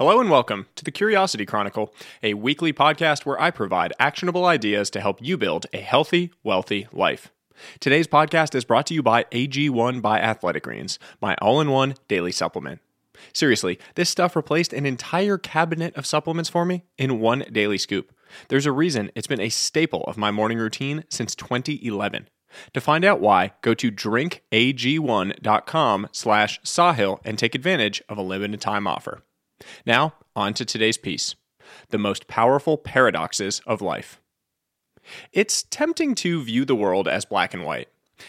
Hello and welcome to the Curiosity Chronicle, a weekly podcast where I provide actionable ideas to help you build a healthy, wealthy life. Today's podcast is brought to you by AG1 by Athletic Greens, my all in one daily supplement. Seriously, this stuff replaced an entire cabinet of supplements for me in one daily scoop. There's a reason it's been a staple of my morning routine since 2011. To find out why, go to drinkag1.com slash sahil and take advantage of a limited time offer. Now, on to today's piece the most powerful paradoxes of life. It's tempting to view the world as black and white.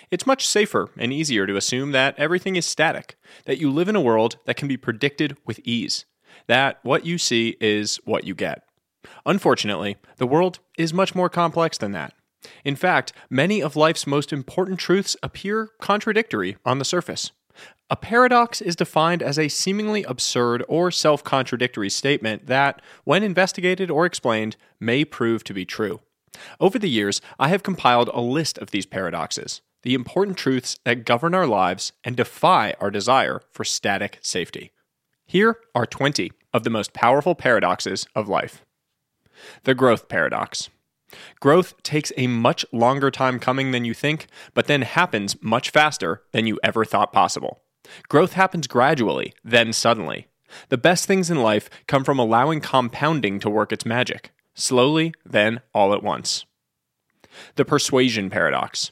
It's much safer and easier to assume that everything is static, that you live in a world that can be predicted with ease, that what you see is what you get. Unfortunately, the world is much more complex than that. In fact, many of life's most important truths appear contradictory on the surface. A paradox is defined as a seemingly absurd or self contradictory statement that, when investigated or explained, may prove to be true. Over the years, I have compiled a list of these paradoxes, the important truths that govern our lives and defy our desire for static safety. Here are 20 of the most powerful paradoxes of life. The growth paradox. Growth takes a much longer time coming than you think, but then happens much faster than you ever thought possible. Growth happens gradually, then suddenly. The best things in life come from allowing compounding to work its magic, slowly, then all at once. The persuasion paradox.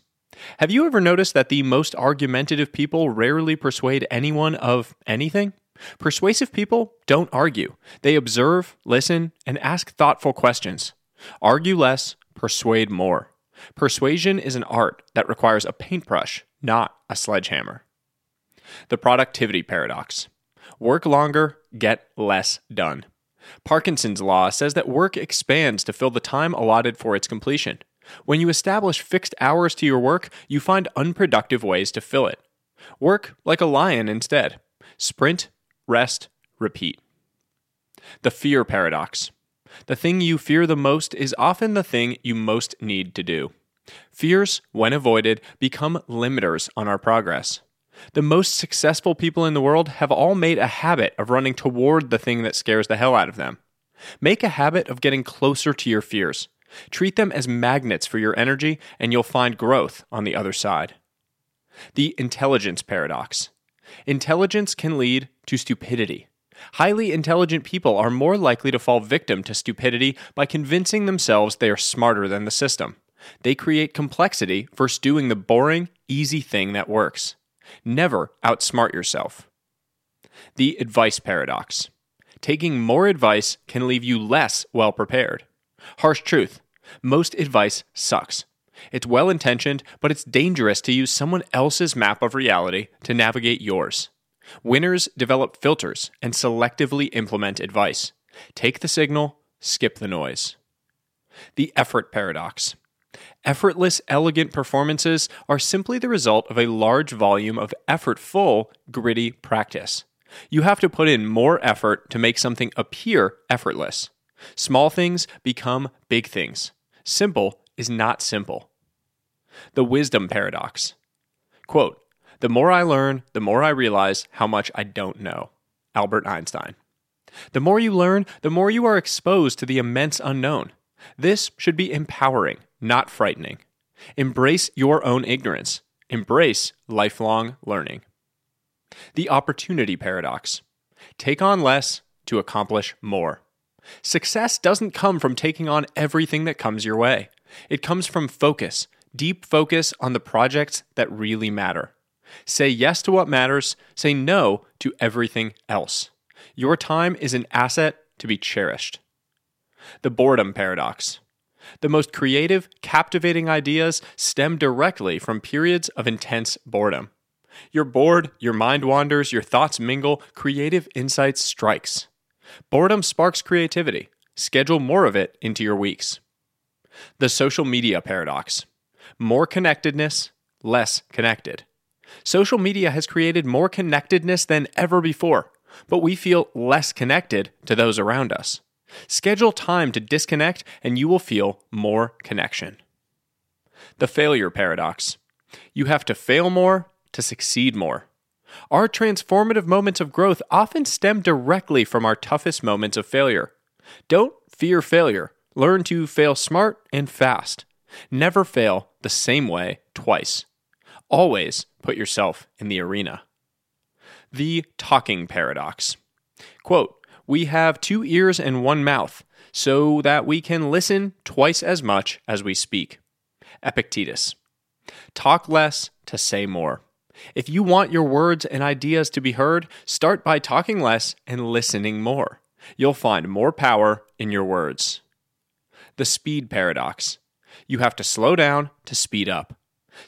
Have you ever noticed that the most argumentative people rarely persuade anyone of anything? Persuasive people don't argue. They observe, listen, and ask thoughtful questions. Argue less, persuade more. Persuasion is an art that requires a paintbrush, not a sledgehammer. The productivity paradox work longer, get less done. Parkinson's law says that work expands to fill the time allotted for its completion. When you establish fixed hours to your work, you find unproductive ways to fill it. Work like a lion instead. Sprint, rest, repeat. The fear paradox. The thing you fear the most is often the thing you most need to do. Fears, when avoided, become limiters on our progress. The most successful people in the world have all made a habit of running toward the thing that scares the hell out of them. Make a habit of getting closer to your fears. Treat them as magnets for your energy, and you'll find growth on the other side. The intelligence paradox. Intelligence can lead to stupidity. Highly intelligent people are more likely to fall victim to stupidity by convincing themselves they are smarter than the system. They create complexity versus doing the boring, easy thing that works. Never outsmart yourself. The advice paradox. Taking more advice can leave you less well prepared. Harsh truth most advice sucks. It's well intentioned, but it's dangerous to use someone else's map of reality to navigate yours. Winners develop filters and selectively implement advice. Take the signal, skip the noise. The effort paradox. Effortless, elegant performances are simply the result of a large volume of effortful, gritty practice. You have to put in more effort to make something appear effortless. Small things become big things. Simple is not simple. The wisdom paradox. Quote, the more I learn, the more I realize how much I don't know. Albert Einstein. The more you learn, the more you are exposed to the immense unknown. This should be empowering, not frightening. Embrace your own ignorance. Embrace lifelong learning. The opportunity paradox. Take on less to accomplish more. Success doesn't come from taking on everything that comes your way. It comes from focus, deep focus on the projects that really matter. Say yes to what matters, say no to everything else. Your time is an asset to be cherished. The boredom paradox. The most creative, captivating ideas stem directly from periods of intense boredom. You're bored, your mind wanders, your thoughts mingle, creative insights strikes. Boredom sparks creativity. Schedule more of it into your weeks. The social media paradox. More connectedness, less connected. Social media has created more connectedness than ever before, but we feel less connected to those around us. Schedule time to disconnect and you will feel more connection. The failure paradox. You have to fail more to succeed more. Our transformative moments of growth often stem directly from our toughest moments of failure. Don't fear failure. Learn to fail smart and fast. Never fail the same way twice. Always put yourself in the arena. The talking paradox. Quote, we have two ears and one mouth, so that we can listen twice as much as we speak. Epictetus. Talk less to say more. If you want your words and ideas to be heard, start by talking less and listening more. You'll find more power in your words. The speed paradox. You have to slow down to speed up.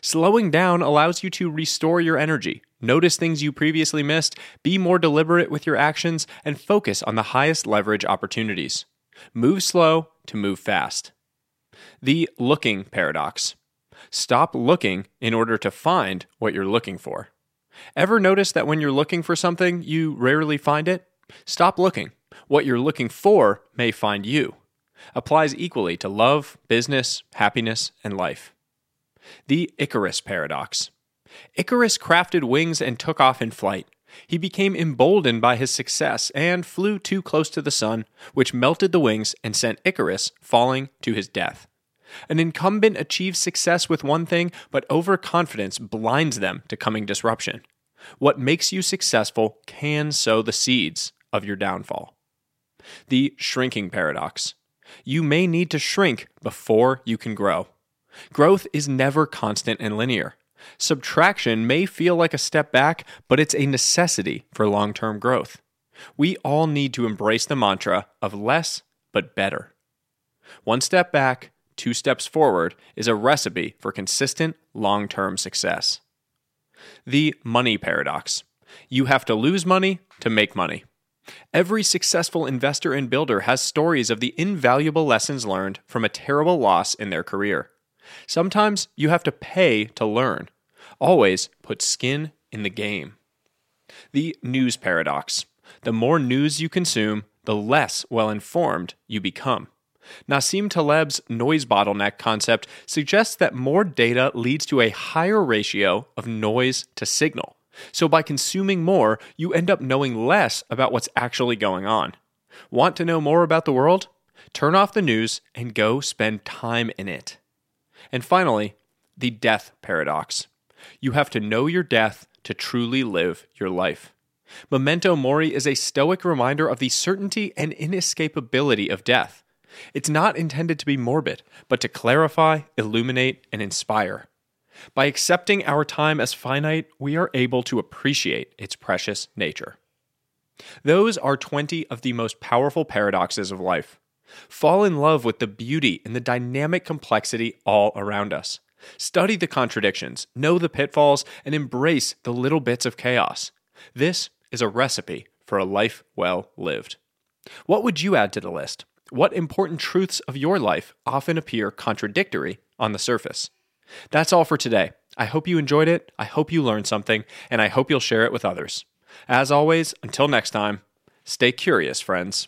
Slowing down allows you to restore your energy, notice things you previously missed, be more deliberate with your actions, and focus on the highest leverage opportunities. Move slow to move fast. The looking paradox. Stop looking in order to find what you're looking for. Ever notice that when you're looking for something, you rarely find it? Stop looking. What you're looking for may find you. Applies equally to love, business, happiness, and life. The Icarus paradox. Icarus crafted wings and took off in flight. He became emboldened by his success and flew too close to the sun, which melted the wings and sent Icarus falling to his death. An incumbent achieves success with one thing, but overconfidence blinds them to coming disruption. What makes you successful can sow the seeds of your downfall. The shrinking paradox. You may need to shrink before you can grow. Growth is never constant and linear. Subtraction may feel like a step back, but it's a necessity for long term growth. We all need to embrace the mantra of less but better. One step back, two steps forward is a recipe for consistent long term success. The money paradox. You have to lose money to make money. Every successful investor and builder has stories of the invaluable lessons learned from a terrible loss in their career. Sometimes you have to pay to learn. Always put skin in the game. The news paradox. The more news you consume, the less well informed you become. Nassim Taleb's noise bottleneck concept suggests that more data leads to a higher ratio of noise to signal. So, by consuming more, you end up knowing less about what's actually going on. Want to know more about the world? Turn off the news and go spend time in it. And finally, the death paradox. You have to know your death to truly live your life. Memento Mori is a stoic reminder of the certainty and inescapability of death. It's not intended to be morbid, but to clarify, illuminate, and inspire. By accepting our time as finite, we are able to appreciate its precious nature. Those are 20 of the most powerful paradoxes of life. Fall in love with the beauty and the dynamic complexity all around us. Study the contradictions, know the pitfalls, and embrace the little bits of chaos. This is a recipe for a life well lived. What would you add to the list? What important truths of your life often appear contradictory on the surface? That's all for today. I hope you enjoyed it, I hope you learned something, and I hope you'll share it with others. As always, until next time, stay curious, friends.